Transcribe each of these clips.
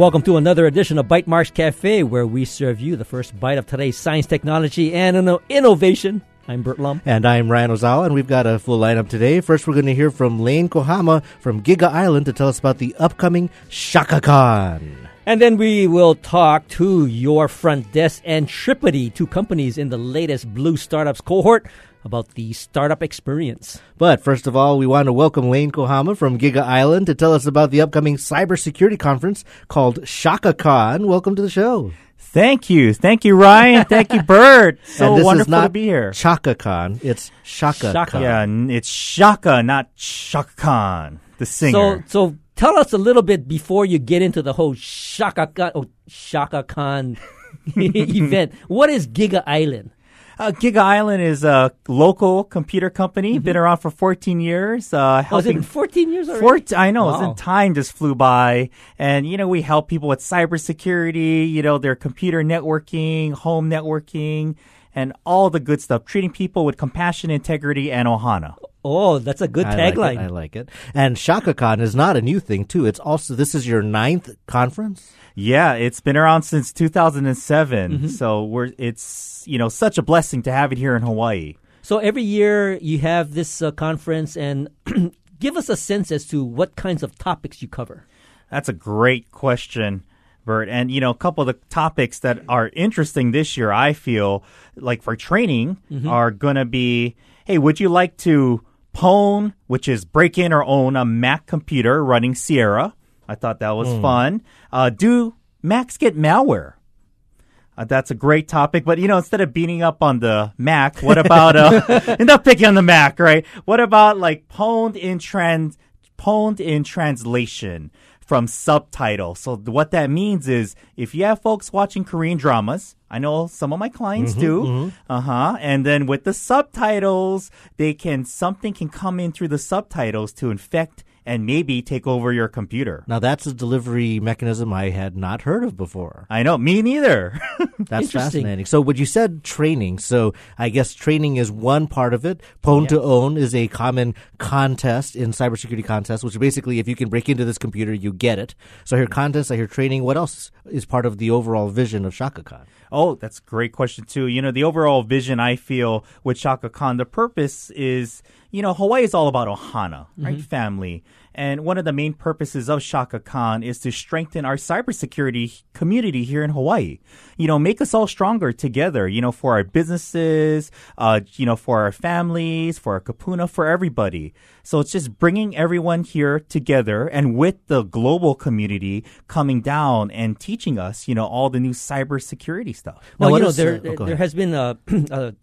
welcome to another edition of Bytemarks Cafe, where we serve you the first bite of today's science, technology, and innovation. I'm Burt Lum. And I'm Ryan Ozawa, and we've got a full lineup today. First, we're going to hear from Lane Kohama from Giga Island to tell us about the upcoming ShakaCon. And then we will talk to your front desk and Tripidee, two companies in the latest Blue Startups cohort, about the startup experience. But first of all, we want to welcome Lane Kohama from Giga Island to tell us about the upcoming cybersecurity conference called ShakaCon. Welcome to the show. Thank you. Thank you, Ryan. Thank you, Burt. So and this wonderful is not to be here. ChakaCon, it's ShakaCon. Shaka. Yeah, it's Shaka, not Chaka Khan, the singer. So, so tell us a little bit before you get into the whole Shaka Khan, oh, Shaka Khan event. What is Giga Island? Uh, Giga Island is a local computer company, been around for 14 years. Uh, Oh, is it helping been 14 years already? 14, I know, Wow. isn't time just flew by. And, you know, we help people with cybersecurity, you know, their computer networking, home networking, and all the good stuff, treating people with compassion, integrity, and ohana. Oh, that's a good I like, tagline. I like it. And ShakaCon is not a new thing, too. It's also, this is your ninth conference? Yeah, it's been around since 2007. Mm-hmm. So we're it's you know such a blessing to have it here in Hawaii. So every year you have this uh, conference, and give us a sense as to what kinds of topics you cover. That's a great question, Burt. And you know, a couple of the topics that are interesting this year, I feel like for training Mm-hmm. are going to be, hey, would you like to pwn, which is break in or own a Mac computer running Sierra? I thought that was Hmm. fun. Uh, do Macs get malware? Uh, that's a great topic, but you know, instead of beating up on the Mac, what about uh, not picking on the Mac, right? What about like pwned in trans, pwned in translation from subtitle? So what that means is, if you have folks watching Korean dramas, I know some of my clients do, uh huh, and then with the subtitles, they can something can come in through the subtitles to infect and maybe take over your computer. Now, that's a delivery mechanism I had not heard of before. I know, me neither. That's fascinating. So, what you said training. So, I guess training is one part of it. Pwn to own is a common contest in cybersecurity contests, which basically, if you can break into this computer, you get it. So, I hear contests, I hear training. What else is part of the overall vision of ShakaCon? Oh, that's a great question too. You know, the overall vision I feel with ShakaCon, the purpose is, you know, Hawaii is all about ohana, right? Mm-hmm. Family. And one of the main purposes of ShakaCon is to strengthen our cybersecurity community here in Hawaii. You know, make us all stronger together, you know, for our businesses, uh, you know, for our families, for our kapuna, for everybody. So it's just bringing everyone here together and with the global community coming down and teaching us, you know, all the new cybersecurity stuff. Well, what you know, there oh, there, go there ahead. has been a, a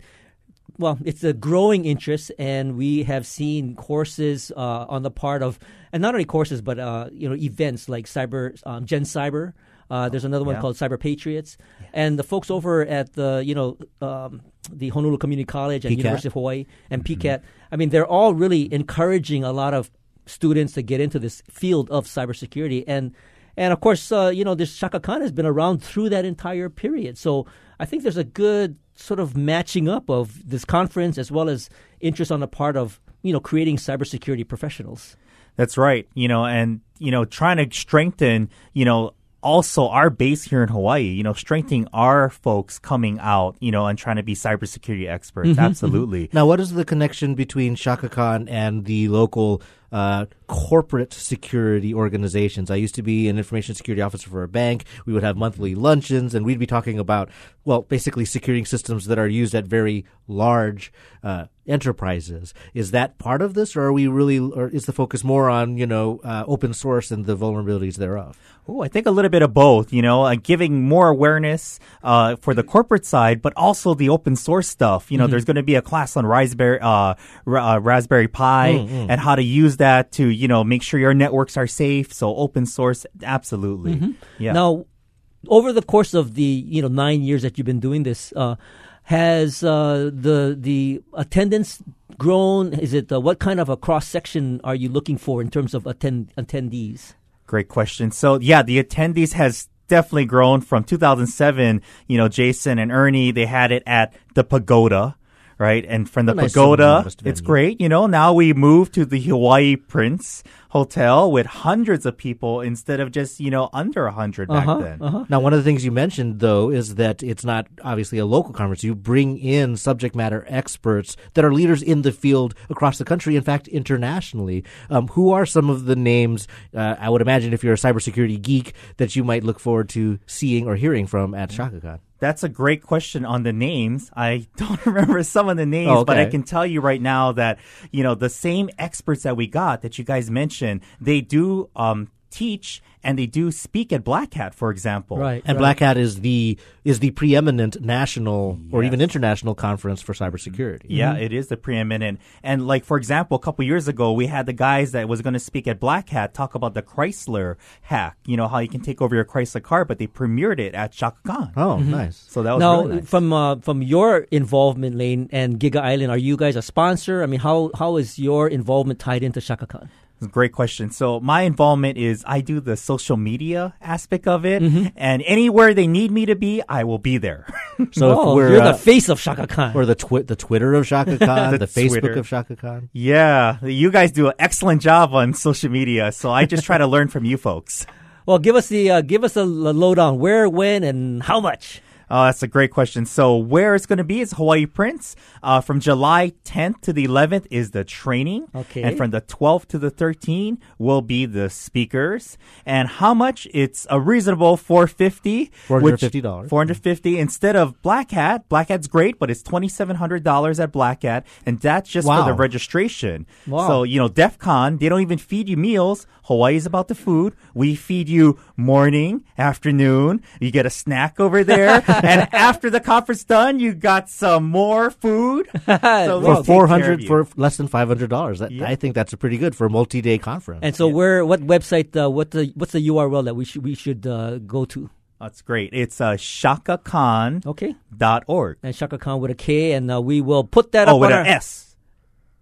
well, it's a growing interest, and we have seen courses uh, on the part of, and not only courses, but uh, you know, events like Cyber um, Gen Cyber. Uh, there's another one Yeah. called Cyber Patriots, and the folks over at the you know um, the Honolulu Community College and PCATT. University of Hawaii and PCATT. I mean, they're all really encouraging a lot of students to get into this field of cybersecurity and. And of course, uh, you know, this ShakaCon has been around through that entire period. So I think there's a good sort of matching up of this conference as well as interest on the part of, you know, creating cybersecurity professionals. That's right. You know, and, you know, trying to strengthen, you know, also our base here in Hawaii, you know, strengthening our folks coming out, you know, and trying to be cybersecurity experts. Absolutely. Now, what is the connection between ShakaCon and the local uh, corporate security organizations? I used to be an information security officer for a bank. We would have monthly luncheons, and we'd be talking about, well, basically securing systems that are used at very large uh, enterprises. Is that part of this, or are we really, or is the focus more on, you know, uh, open source and the vulnerabilities thereof? Oh, I think a little bit of both, you know, uh, giving more awareness uh, for the corporate side, but also the open source stuff. You know, there's going to be a class on Raspberry, uh, Ra- uh, Raspberry Pi and how to use that to, you know, make sure your networks are safe. So open source, absolutely. Yeah. Now, over the course of the you know nine years that you've been doing this, uh, has uh, the the attendance grown? Is it uh, what kind of a cross section are you looking for in terms of attend attendees? Great question. So yeah, the attendees has definitely grown from 2007. You know, Jason and Ernie, they had it at the Pagoda, right? And from the nice, pagoda, it's venue. great. You know, now we move to the Hawaii Prince Hotel with hundreds of people instead of just, you know, under a 100 back Uh-huh, then. uh-huh. Now, one of the things you mentioned, though, is that it's not obviously a local conference. You bring in subject matter experts that are leaders in the field across the country, in fact, internationally. Um, who are some of the names, uh, I would imagine, if you're a cybersecurity geek, that you might look forward to seeing or hearing from at ShakaCon? That's a great question on the names. I don't remember some of the names, Oh, but I can tell you right now that, you know, the same experts that we got that you guys mentioned, they do um, teach and they do speak at Black Hat, for example. Right. And right. Black Hat is the is the preeminent national or even international conference for cybersecurity. Yeah, it is the preeminent. And like for example, a couple years ago, we had the guys that was going to speak at Black Hat talk about the Chrysler hack. You know how you can take over your Chrysler car, but they premiered it at ShakaCon. Oh, nice. So that was now, really nice. from uh, from your involvement, Lane and Giga Island, are you guys a sponsor? I mean, how how is your involvement tied into ShakaCon? It's a Great question. So my involvement is I do the social media aspect of it, and anywhere they need me to be, I will be there. So oh, if we're you're uh, the face of Shaka Khan. or the twi- the Twitter of Shaka Khan, The the, Facebook Twitter. of Shaka Khan. yeah, you guys do an excellent job on social media, so I just try to learn from you folks. well, give us the uh, give us a, l- lowdown. Where, when, and how much? Oh, that's a great question. So where it's going to be is Hawaii Prince. Uh, from July 10th to the 11th is the training. Okay. And from the 12th to the 13th will be the speakers. And how much? It's a reasonable 450 which- $450. 450 instead of Black Hat. Black Hat's great, but it's $2,700 at Black Hat. And that's just Wow. for the registration. Wow. So, you know, DEF CON, they don't even feed you meals. Hawaii's about the food. We feed you morning, afternoon. You get a snack over there. and after the conference done, you got some more food. So For take care four of hundred you. for less than five hundred dollars. Yeah. I think that's a pretty good for a multi-day conference. And so, where, what website, uh, what the what's the URL that we should we should uh, go to? That's great. It's uh, shakacon.org. Okay, and Shaka Khan with a K, and uh, we will put that Oh, up with on an our, S.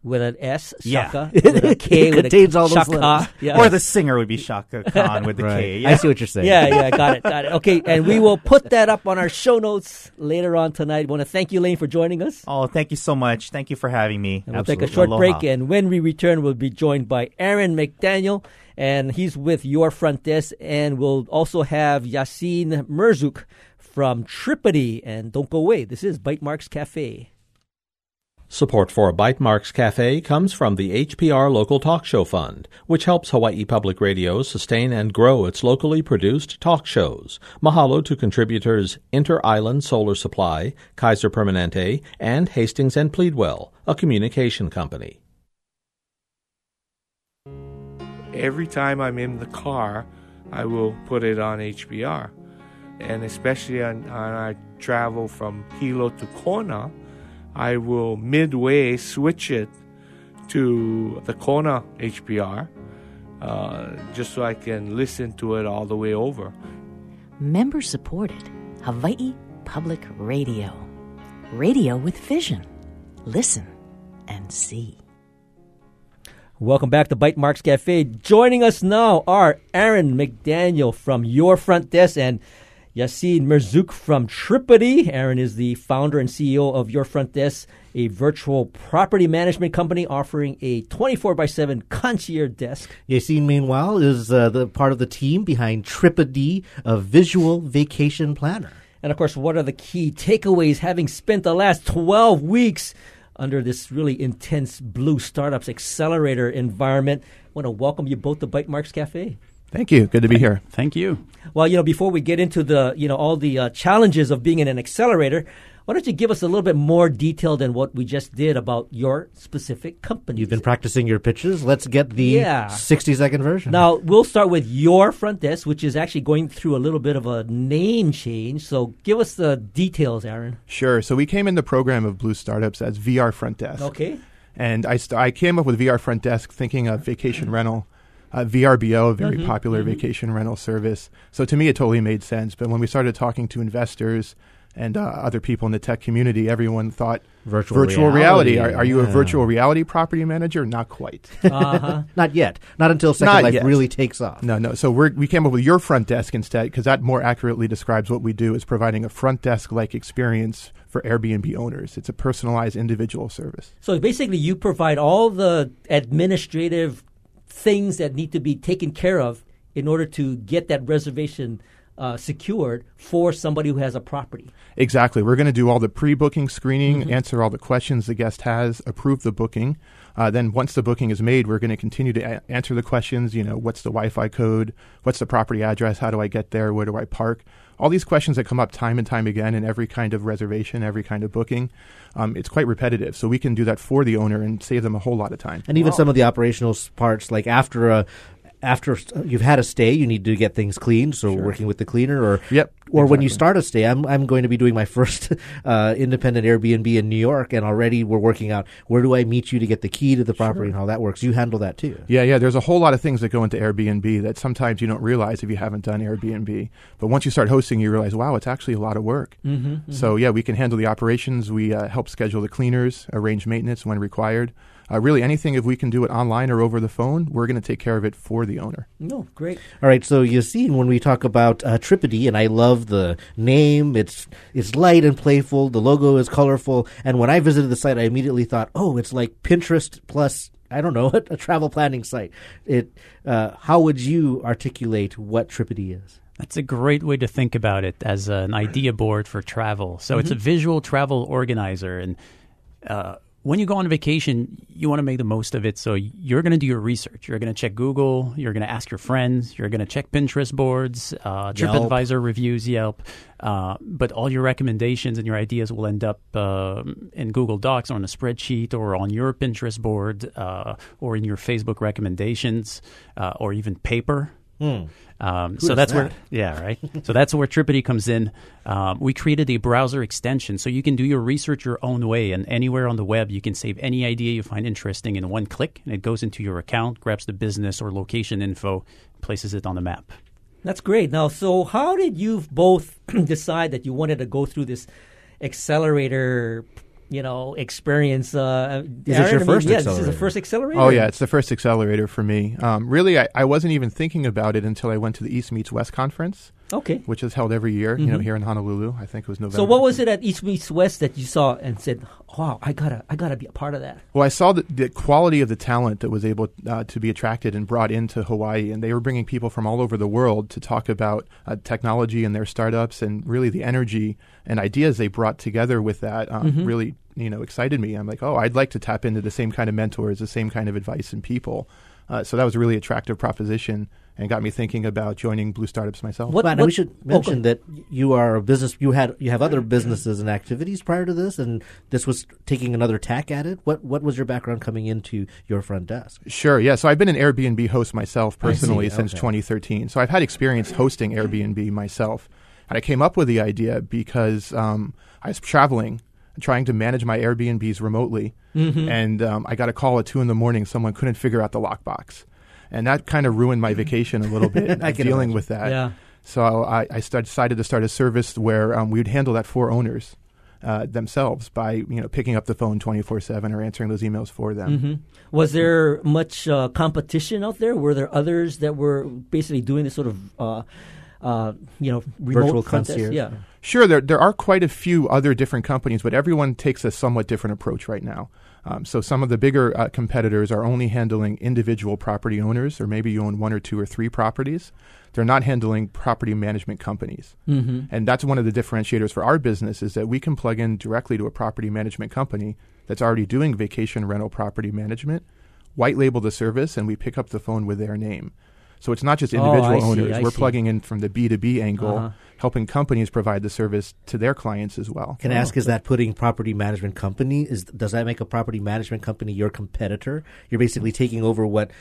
with an S. Yeah. With a K. It with contains a all those Shaka. Yeah. Or the singer would be Shaka Khan with the right. K. Yeah. I see what you're saying. yeah, yeah, got it, got it. Okay, and we will put that up on our show notes later on tonight. want to thank you, Lane, for joining us. Oh, thank you so much. Thank you for having me. And we'll take a short Aloha. break, and when we return, we'll be joined by Aaron McDaniel, and he's with Your Front Desk, and we'll also have Yassine Merzouk from Tripidee. And don't go away. This is Bytemarks Cafe. Support for Bytemarks Cafe comes from the HPR Local Talk Show Fund, which helps Hawaii Public Radio sustain and grow its locally produced talk shows. Mahalo to contributors Inter Island Solar Supply, Kaiser Permanente, and Hastings and Pleadwell, a communication company. every time I'm in the car, I will put it on HPR. And especially on, on I travel from Hilo to Kona, I will midway switch it to the Kona HPR uh, just so I can listen to it all the way over. Member supported Hawaii Public Radio. Radio with vision. Listen and see. Welcome back to Bytemarks Cafe. Joining us now are Aaron McDaniel from Your Front Desk and Yassine Merzouk from Tripidee. Aaron is the founder and CEO of Your Front Desk, a virtual property management company offering a 24 by 7 concierge desk. Yassine, meanwhile, is uh, the part of the team behind Tripidee, a visual vacation planner. And of course, what are the key takeaways having spent the last 12 weeks under this really intense Blue Startups Accelerator environment? I want to welcome you both to Bytemarks Cafe. Thank you. Good to be here. Thank you. Well, you know, before we get into the, you know, all the uh, challenges of being in an accelerator, why don't you give us a little bit more detail than what we just did about your specific company? You've been practicing your pitches. Let's get the Yeah. 60 second version. Now, we'll start with your front desk, which is actually going through a little bit of a name change. So give us the details, Aaron. Sure. So we came in the program of Blue Startups as VR Front Desk. Okay. And I, st- I came up with VR Front Desk thinking of vacation rental. Uh, VRBO, a very popular vacation rental service. So to me, it totally made sense. But when we started talking to investors and uh, other people in the tech community, everyone thought Virtual reality. reality, Are, are you a virtual reality property manager? Not quite. Uh-huh. Not yet. Not until Second Not Life yet. really takes off. No, no. So we're, we came up with your front desk instead because that more accurately describes what we do is providing a front desk like experience for Airbnb owners. It's a personalized individual service. So basically, you provide all the administrative things that need to be taken care of in order to get that reservation uh, secured for somebody who has a property. Exactly. We're going to do all the pre-booking screening, answer all the questions the guest has, approve the booking. Uh, then once the booking is made, we're going to continue to a- answer the questions. You know, what's the Wi-Fi code? What's the property address? How do I get there? Where do I park? All these questions that come up time and time again in every kind of reservation, every kind of booking. Um, it's quite repetitive, so we can do that for the owner and save them a whole lot of time. And even some of the operational parts, like after a after you've had a stay, you need to get things cleaned. So working with the cleaner, or Yep, or when you start a stay, I'm I'm going to be doing my first uh, independent Airbnb in New York, and already we're working out where do I meet you to get the key to the property and how that works. You handle that too. Yeah, yeah. There's a whole lot of things that go into Airbnb that sometimes you don't realize if you haven't done Airbnb. But once you start hosting, you realize, wow, it's actually a lot of work. Mm-hmm, So yeah, we can handle the operations. We uh, help schedule the cleaners, arrange maintenance when required. Uh, really, anything if we can do it online or over the phone, we're going to take care of it for the owner. No, great. All right, so you see when we talk about uh, Tripidee, and I love the name. It's it's light and playful. The logo is colorful, and when I visited the site, I immediately thought, oh, it's like Pinterest plus I don't know a, travel planning site. It. Uh, how would you articulate what Tripidee is? That's a great way to think about it as an idea board for travel. So it's a visual travel organizer, and uh, when you go on vacation, you want to make the most of it. So you're going to do your research. You're going to check Google. You're going to ask your friends. You're going to check Pinterest boards, uh, TripAdvisor reviews, Yelp. Uh, but all your recommendations and your ideas will end up uh, in Google Docs or on a spreadsheet or on your Pinterest board uh, or in your Facebook recommendations uh, or even paper. Um, so that's where, yeah, right. so that's where Tripidee comes in. Um, we created a browser extension so you can do your research your own way, and anywhere on the web you can save any idea you find interesting in one click, and it goes into your account, grabs the business or location info, places it on the map. That's great. Now, so how did you both decide that you wanted to go through this accelerator, you know, experience? Uh, Is this Aaron, your I mean, first yeah, this is the accelerator? first accelerator. Oh yeah, it's the first accelerator for me. Um, really, I, I wasn't even thinking about it until I went to the East Meets West conference, Okay. which is held every year. You know, here in Honolulu. I think it was November. So, what was it at East Meets West that you saw and said, "Wow, I gotta, I gotta be a part of that"? Well, I saw the, the quality of the talent that was able uh, to be attracted and brought into Hawaii, and they were bringing people from all over the world to talk about uh, technology and their startups, and really the energy and ideas they brought together with that um, really, you know, excited me. I'm like, oh, I'd like to tap into the same kind of mentors, the same kind of advice and people. Uh, so that was a really attractive proposition, and got me thinking about joining Blue Startups myself. What- what- we should mention go- that you are a business. You had you have other businesses and activities prior to this, and this was taking another tack at it. What what was your background coming into your front desk? Sure, yeah. So I've been an Airbnb host myself personally see, since okay. 2013. So I've had experience hosting Airbnb myself. And I came up with the idea because um, I was traveling, trying to manage my Airbnbs remotely. Mm-hmm. And um, I got a call at 2 in the morning. Someone couldn't figure out the lockbox. And that kind of ruined my vacation a little bit, I dealing imagine. with that. Yeah. So I, I start, decided to start a service where um, we would handle that for owners. Uh, themselves by you know picking up the phone 24/7 or answering those emails for them. hmm Was there much uh, competition out there? Were there others that were basically doing this sort of, uh, uh, you know, remote Virtual front desk? concierge. Yeah. Sure, there there are quite a few other different companies, but everyone takes a somewhat different approach right now. Um, so some of the bigger uh, competitors are only handling individual property owners, or maybe you own one or two or three properties. They're not handling property management companies, mm-hmm. and that's one of the differentiators for our business is that we can plug in directly to a property management company that's already doing vacation rental property management, white label the service, and we pick up the phone with their name. So it's not just Oh, individual I see, owners. I We're see. plugging in from the B2B angle, Uh-huh. helping companies provide the service to their clients as well. Can I ask, is that putting property management company? Is does that make a property management company your competitor? You're basically taking over what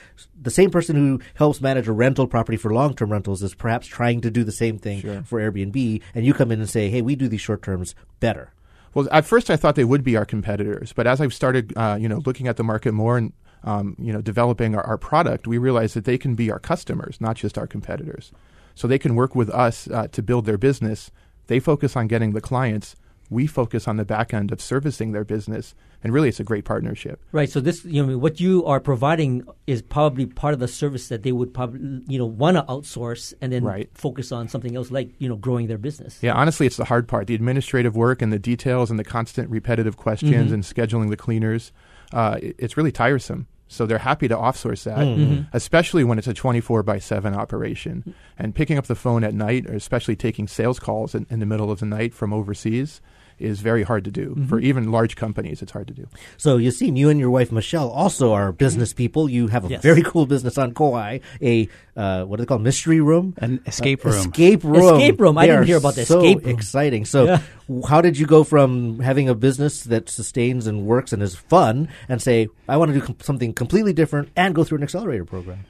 the same person who helps manage a rental property for long term rentals is perhaps trying to do the same thing for Airbnb, and you come in and say, "Hey, we do these short terms better." Well, at first I thought they would be our competitors, but as I've started, uh, you know, looking at the market more and um, you know, developing our, our product, we realize that they can be our customers, not just our competitors. So they can work with us uh, to build their business They focus on getting the clients. We focus on the back end of servicing their business, and really, it's a great partnership. Right. So this, you know, what you are providing is probably part of the service that they would probably, you know, want to outsource and then Right. focus on something else, like you know, growing their business. Yeah, honestly, it's the hard part. The administrative work and the details and the constant repetitive questions Mhm. and scheduling the cleaners. Uh, it- it's really tiresome. So they're happy to offsource that, Mhm. especially when it's a 24 by 7 operation. And picking up the phone at night, or especially taking sales calls in, in the middle of the night from overseas, is very hard to do. For even large companies, it's hard to do. So you see, you and your wife Michelle also are business people. You have a Yes. very cool business on Kauai, a uh, what do they call mystery room, An escape Uh, room. Escape room. Escape room. I didn't hear about the so escape room. Exciting. So, Yeah. how did you go from having a business that sustains and works and is fun, and say, I want to do com- something completely different and go through an accelerator program?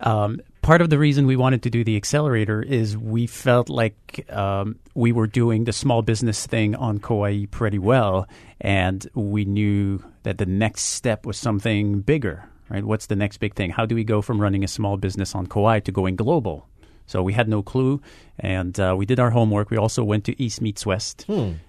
Um, part of the reason we wanted to do the accelerator is we felt like um, we were doing the small business thing on Kauai pretty well, and we knew that the next step was something bigger. Right? What's the next big thing? How do we go from running a small business on Kauai to going global? So we had no clue, and uh, we did our homework. We also went to East Meets West,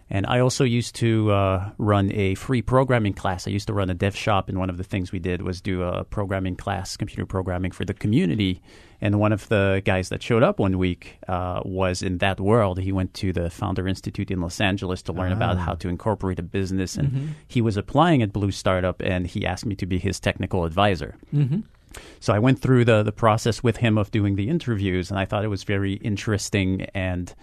and I also used to uh, run a free programming class. I used to run a dev shop, and one of the things we did was do a programming class, computer programming for the community. And one of the guys that showed up one week uh, was in that world. He went to the Founder Institute in Los Angeles to learn about how to incorporate a business, and he was applying at Blue Startup, and he asked me to be his technical advisor. Mm-hmm. So I went through the the process with him of doing the interviews, and I thought it was very interesting and.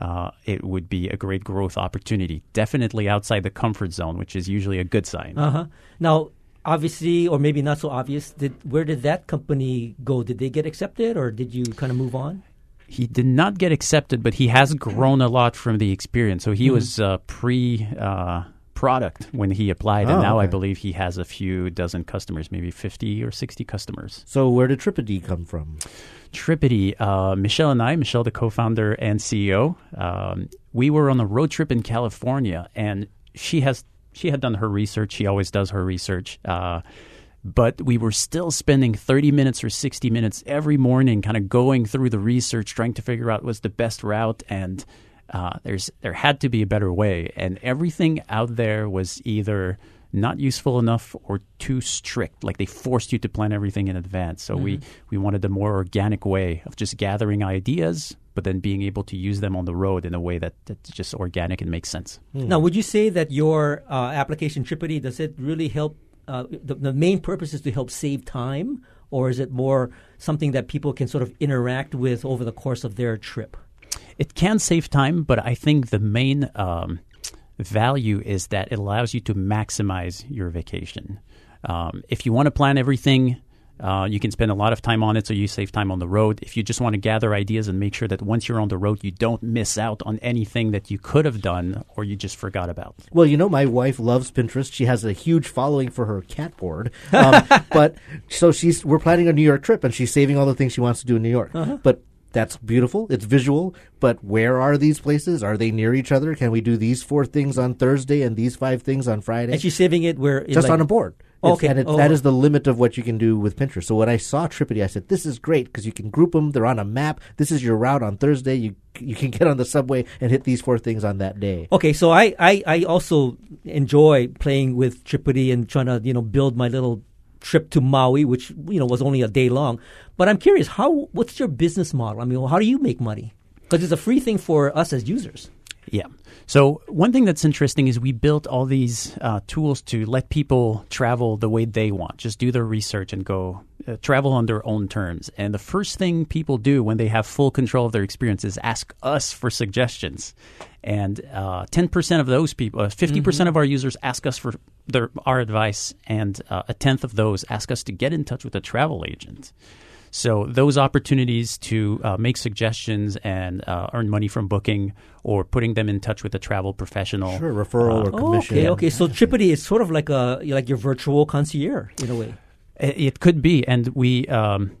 Uh, it would be a great growth opportunity. Definitely outside the comfort zone, which is usually a good sign. Uh huh. Now, obviously, or maybe not so obvious. Did where did that company go? Did they get accepted, or did you kind of move on? He did not get accepted, but he has grown a lot from the experience. So he Mm-hmm. was uh, pre uh, product when he applied, and Oh, now I believe he has a few dozen customers, maybe 50 or 60 customers. So, where did Tripidee come from? Tripidee, uh, Michelle and I, Michelle, the co-founder and CEO, um, we were on a road trip in California, and she has she had done her research. She always does her research, uh, but we were still spending thirty minutes or sixty minutes every morning, kind of going through the research, trying to figure out what's the best route, and uh, there's there had to be a better way, and everything out there was either not useful enough or too strict. Like they forced you to plan everything in advance. So we we wanted a more organic way of just gathering ideas, but then being able to use them on the road in a way that that's just organic and makes sense. Now, would you say that your uh, application Tripidee does it really help? Uh, the, the main purpose is to help save time, or is it more something that people can sort of interact with over the course of their trip? It can save time, but I think the main um, value is that it allows you to maximize your vacation. Um, if you want to plan everything, uh, you can spend a lot of time on it, so you save time on the road. If you just want to gather ideas and make sure that once you're on the road, you don't miss out on anything that you could have done or you just forgot about. Well, you know, my wife loves Pinterest. She has a huge following for her cat board. Um, but so she's we're planning a New York trip, and she's saving all the things she wants to do in New York. But that's beautiful. It's visual. But where are these places? Are they near each other? Can we do these four things on Thursday and these five things on Friday? And she's saving it where just like- on a board. Okay. and it, Oh. that is the limit of what you can do with Pinterest. So when I saw Tripidee, I said, "This is great because you can group them. They're on a map. This is your route on Thursday. You you can get on the subway and hit these four things on that day." Okay, so I, I, I also enjoy playing with Tripidee and trying to you know build my little trip to Maui, which you know was only a day long. But I'm curious, how what's your business model? I mean, how do you make money? Because it's a free thing for us as users. Yeah. So one thing that's interesting is we built all these uh, tools to let people travel the way they want. Just do their research and go uh, travel on their own terms. And the first thing people do when they have full control of their experience is ask us for suggestions. And uh, 10% of those people, uh, 50% of our users ask us for their, our advice, and uh, a tenth of those ask us to get in touch with a travel agent. So those opportunities to uh, make suggestions and uh, earn money from booking or putting them in touch with a travel professional. Sure, referral or commission. Okay, okay. So Tripidee is sort of like a like your virtual concierge in a way. It, it could be, and we um,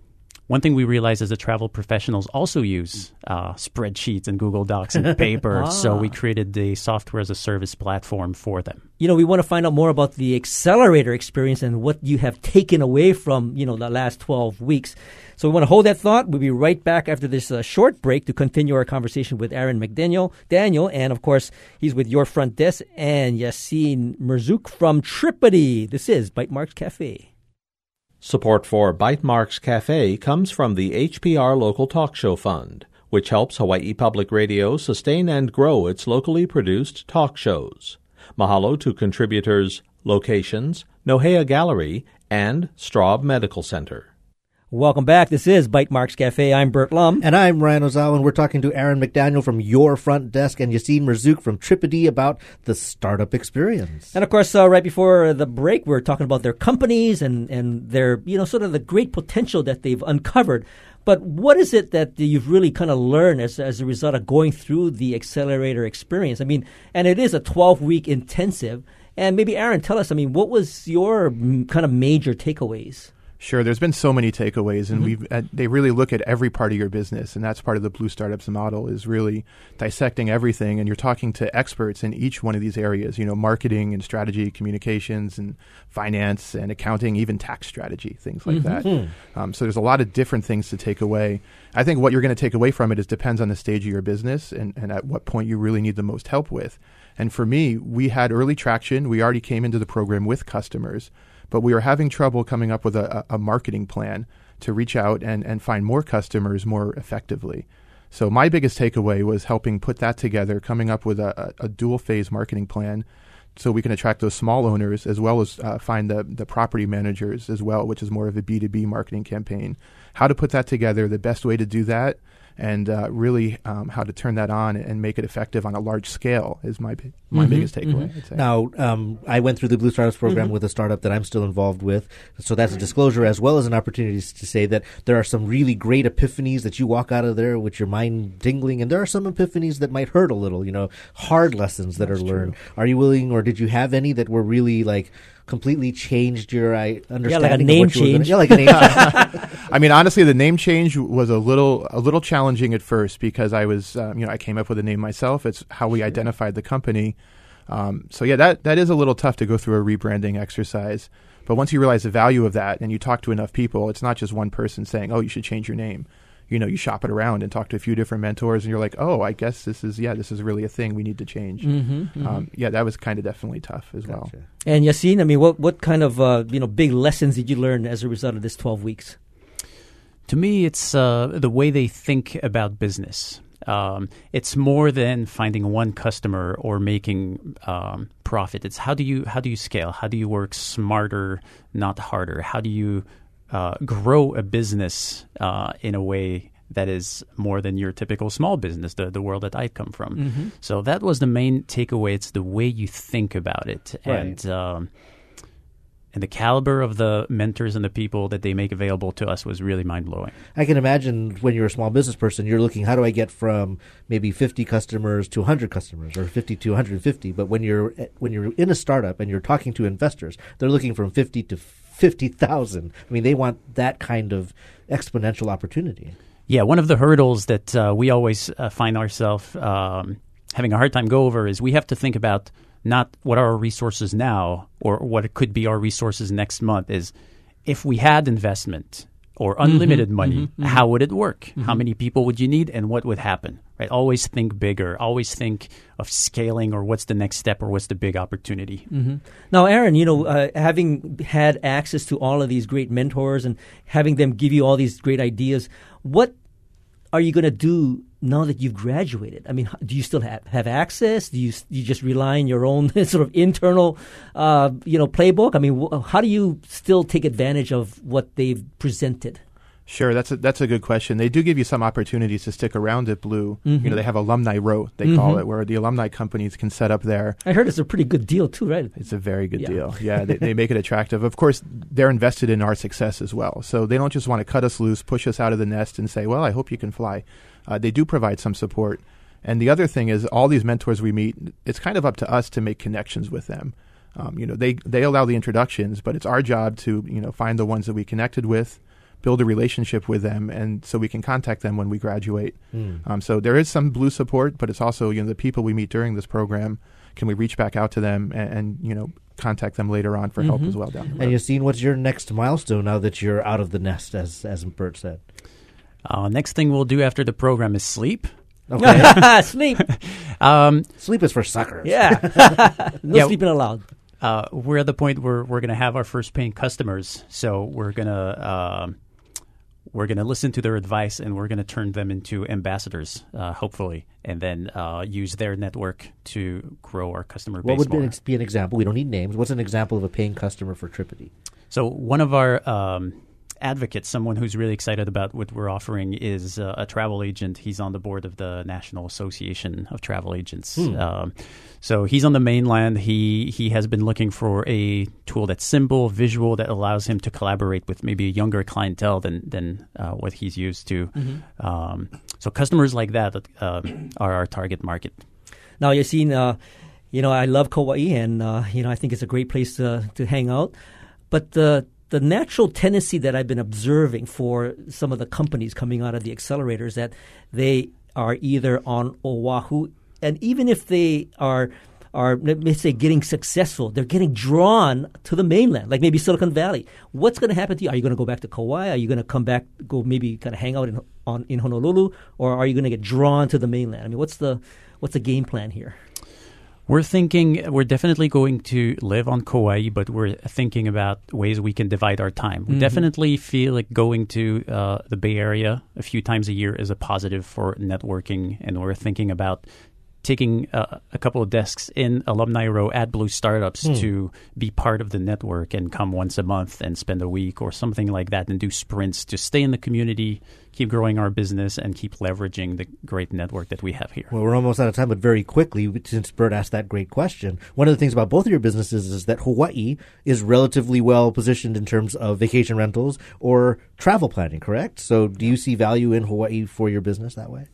one thing we realized is that travel professionals also use uh, spreadsheets and Google Docs and paper. So we created the software as a service platform for them. You know, we want to find out more about the accelerator experience and what you have taken away from, you know, the last 12 weeks. So we want to hold that thought. We'll be right back after this uh, short break to continue our conversation with Aaron McDaniel, Daniel, and of course, he's with Your Front Desk and Yassine Merzouk from Tripidee. This is Bytemarks Cafe. Support for Bytemarks Cafe comes from the HPR Local Talk Show Fund, which helps Hawaii Public Radio sustain and grow its locally produced talk shows. Mahalo to contributors Locations, Nohea Gallery, and Straub Medical Center. Welcome back. This is Bytemarks Cafe. I'm Burt Lum. And I'm Ryan Ozawa, and we're talking to Aaron McDaniel from Your Front Desk and Yassine Merzouk from Tripidee about the startup experience. And of course, uh, right before the break, we are talking about their companies and, and their, you know, sort of the great potential that they've uncovered. But what is it that you've really kind of learned as, as a result of going through the accelerator experience? I mean, and it is a 12 week intensive. And maybe, Aaron, tell us, I mean, what was your kind of major takeaways? Sure, there's been so many takeaways, and mm-hmm. we've uh, they really look at every part of your business, and that's part of the Blue Startups model is really dissecting everything, and you're talking to experts in each one of these areas. You know, marketing and strategy, communications and finance and accounting, even tax strategy, things like mm-hmm. that. Um, so there's a lot of different things to take away. I think what you're going to take away from it is depends on the stage of your business and, and at what point you really need the most help with. And for me, we had early traction. We already came into the program with customers but we were having trouble coming up with a, a marketing plan to reach out and, and find more customers more effectively. So my biggest takeaway was helping put that together, coming up with a, a, dual phase marketing plan so we can attract those small owners as well as uh, find the, the property managers as well, which is more of a B2B marketing campaign. How to put that together, the best way to do that, and uh, really um, how to turn that on and make it effective on a large scale is my my mm-hmm, biggest takeaway. Mm-hmm. Now, um, I went through the Blue Startups program mm-hmm. with a startup that I'm still involved with, so that's a disclosure as well as an opportunity to say that there are some really great epiphanies that you walk out of there with your mind tingling, and there are some epiphanies that might hurt a little. You know, hard lessons that that's are learned. True. Are you willing, or did you have any that were really like? completely changed your I understanding. Yeah, like a name change. Yeah, like a name change. I mean, honestly, the name change was a little a little challenging at first because I was um, you know I came up with the name myself. It's how we identified the company. Um, so yeah, that that is a little tough to go through a rebranding exercise. But once you realize the value of that and you talk to enough people, it's not just one person saying, "Oh, you should change your name." you know you shop it around and talk to a few different mentors and you're like oh i guess this is yeah this is really a thing we need to change mm-hmm, mm-hmm. Um, yeah that was kind of definitely tough as gotcha. well and yassine i mean what, what kind of uh, you know big lessons did you learn as a result of this 12 weeks to me it's uh, the way they think about business um, it's more than finding one customer or making um, profit. It's how do you how do you scale? How do you work smarter, not harder? How do you uh, grow a business uh, in a way that is more than your typical small business, the, the world that I come from. Mm-hmm. So that was the main takeaway. It's the way you think about it. Right. And, um, and the caliber of the mentors and the people that they make available to us was really mind blowing. I can imagine when you're a small business person, you're looking, how do I get from maybe 50 customers to 100 customers or 50 to 150? But when you're when you're in a startup and you're talking to investors, they're looking from 50 to 50,000. I mean, they want that kind of exponential opportunity. Yeah, one of the hurdles that uh, we always uh, find ourselves um, having a hard time go over is we have to think about not what are our resources now or what it could be our resources next month is if we had investment or mm-hmm. unlimited mm-hmm, money, mm-hmm, how would it work? Mm-hmm. How many people would you need and what would happen? Right? Always think bigger. Always think of scaling or what's the next step or what's the big opportunity. Mm-hmm. Now, Aaron, you know, uh, having had access to all of these great mentors and having them give you all these great ideas, what are you going to do now that you've graduated? I mean, do you still have, have access? Do you you just rely on your own sort of internal, uh, you know, playbook? I mean, wh- how do you still take advantage of what they've presented? Sure, that's a, that's a good question. They do give you some opportunities to stick around at Blue. Mm-hmm. You know, they have alumni row, they mm-hmm. call it, where the alumni companies can set up there. I heard it's a pretty good deal too, right? It's a very good yeah. deal. Yeah, they, they make it attractive. Of course, they're invested in our success as well. So they don't just want to cut us loose, push us out of the nest, and say, "Well, I hope you can fly." Uh, they do provide some support. And the other thing is, all these mentors we meet, it's kind of up to us to make connections with them. Um, you know, they they allow the introductions, but it's our job to you know find the ones that we connected with build a relationship with them, and so we can contact them when we graduate. Um, so there is some blue support, but it's also you know the people we meet during this program. Can we reach back out to them and, and you know contact them later on for help as well down the road? And Yassine, what's your next milestone now that you're out of the nest, as as Burt said? Uh, next thing we'll do after the program is sleep. Okay, Sleep. Um, sleep is for suckers. Yeah. no Yeah. sleeping allowed. uh, we're at the point where we're going to have our first paying customers. So we're going to um, we're going to listen to their advice and we're going to turn them into ambassadors, uh, hopefully, and then uh, use their network to grow our customer base. What would be more. an, be an example? We don't need names. What's an example of a paying customer for Tripidee? So one of our um, advocates, someone who's really excited about what we're offering, is uh, a travel agent. He's on the board of the National Association of Travel Agents. Um, so he's on the mainland. He he has been looking for a tool that's simple, visual, that allows him to collaborate with maybe a younger clientele than than uh, what he's used to. Um, so customers like that uh, are our target market. Now, Yassine, uh, you know, I love Kauai, and uh, you know, I think it's a great place to to hang out. But the the natural tendency that I've been observing for some of the companies coming out of the accelerators that they are either on Oahu, and even if they are are let me say getting successful, they're getting drawn to the mainland, like maybe Silicon Valley. What's going to happen to you? Are you going to go back to Kauai? Are you going to come back, go maybe kind of hang out in on in Honolulu, or are you going to get drawn to the mainland? I mean, what's the what's the game plan here? We're thinking we're definitely going to live on Kauai, but we're thinking about ways we can divide our time. We definitely feel like going to uh, the Bay Area a few times a year is a positive for networking, and we're thinking about taking uh, a couple of desks in Alumni Row at Blue Startups to be part of the network and come once a month and spend a week or something like that and do sprints to stay in the community, keep growing our business, and keep leveraging the great network that we have here. Well, we're almost out of time, but very quickly, since Burt asked that great question, one of the things about both of your businesses is that Hawaii is relatively well positioned in terms of vacation rentals or travel planning, correct? So, do you see value in Hawaii for your business that way?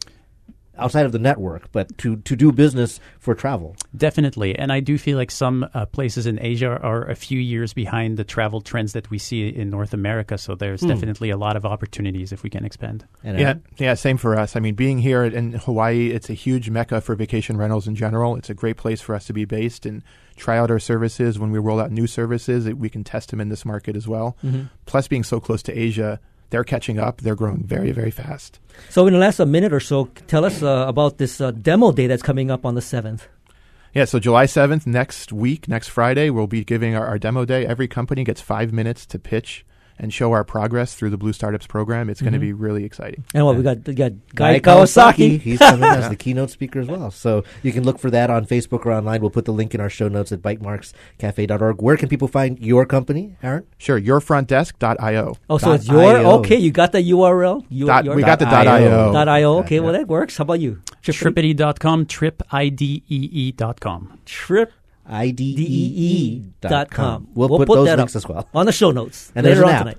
Outside of the network, but to, to do business for travel. Definitely. And I do feel like some uh, places in Asia are a few years behind the travel trends that we see in North America. So there's hmm. definitely a lot of opportunities if we can expand. And uh, Yeah, yeah, same for us. I mean, being here in Hawaii, it's a huge mecca for vacation rentals in general. It's a great place for us to be based and try out our services. When we roll out new services, it, we can test them in this market as well. Mm-hmm. Plus, being so close to Asia, they're catching up. They're growing very, very fast. So, in the last uh, minute or so, tell us uh, about this uh, demo day that's coming up on the seventh. Yeah, so July 7th, next week, next Friday, we'll be giving our, our demo day. Every company gets five minutes to pitch and show our progress through the Blue Startups program. It's going to mm-hmm. be really exciting. And what we got? We got Guy Guy, Kawasaki, Kawasaki. he's coming as the keynote speaker as well. So you can look for that on Facebook or online. We'll put the link in our show notes at bytemarkscafe.org. Where can people find your company, Aaron? Sure, yourfrontdesk.io. Oh, so it's your IO. okay. You got the URL. You, Dot, your we got the Dot dot IO. .io. dot io. Okay, Yeah. well that works. How about you? Tripity.com, tripidee.com. Trip IDEE dot com. We'll, We'll put, put those that links up. as well. on the show notes And there's an on app. tonight.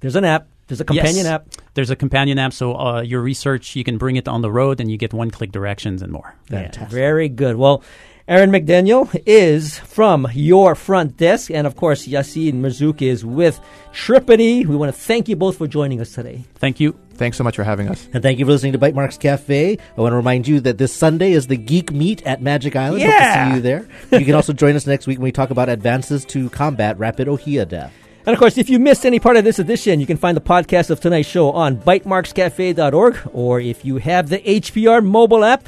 There's an app. There's a companion Yes. app. There's a companion app, so uh, your research, you can bring it on the road and you get one click directions and more. Yeah, Fantastic. very good. Well, Aaron McDaniel is from your front desk, and of course, Yassine Merzouk is with Tripidee. We want to thank you both for joining us today. Thank you. Thanks so much for having us. And thank you for listening to Bytemarks Cafe. I want to remind you that this Sunday is the Geek Meet at Magic Island. Hope to Yeah. see you there. You can also join us next week when we talk about advances to combat rapid Ohia death. And of course, if you missed any part of this edition, you can find the podcast of tonight's show on bytemarkscafe.org, or if you have the HPR mobile app.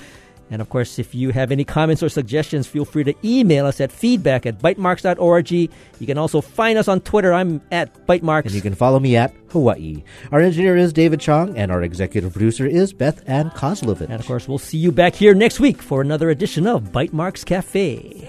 And of course, if you have any comments or suggestions, feel free to email us at feedback at bytemarks.org. You can also find us on Twitter. I'm at bytemarks. And you can follow me at Hawaii. Our engineer is David Chong, and our executive producer is Beth Ann Kozlovich. And of course, we'll see you back here next week for another edition of Bytemarks Cafe.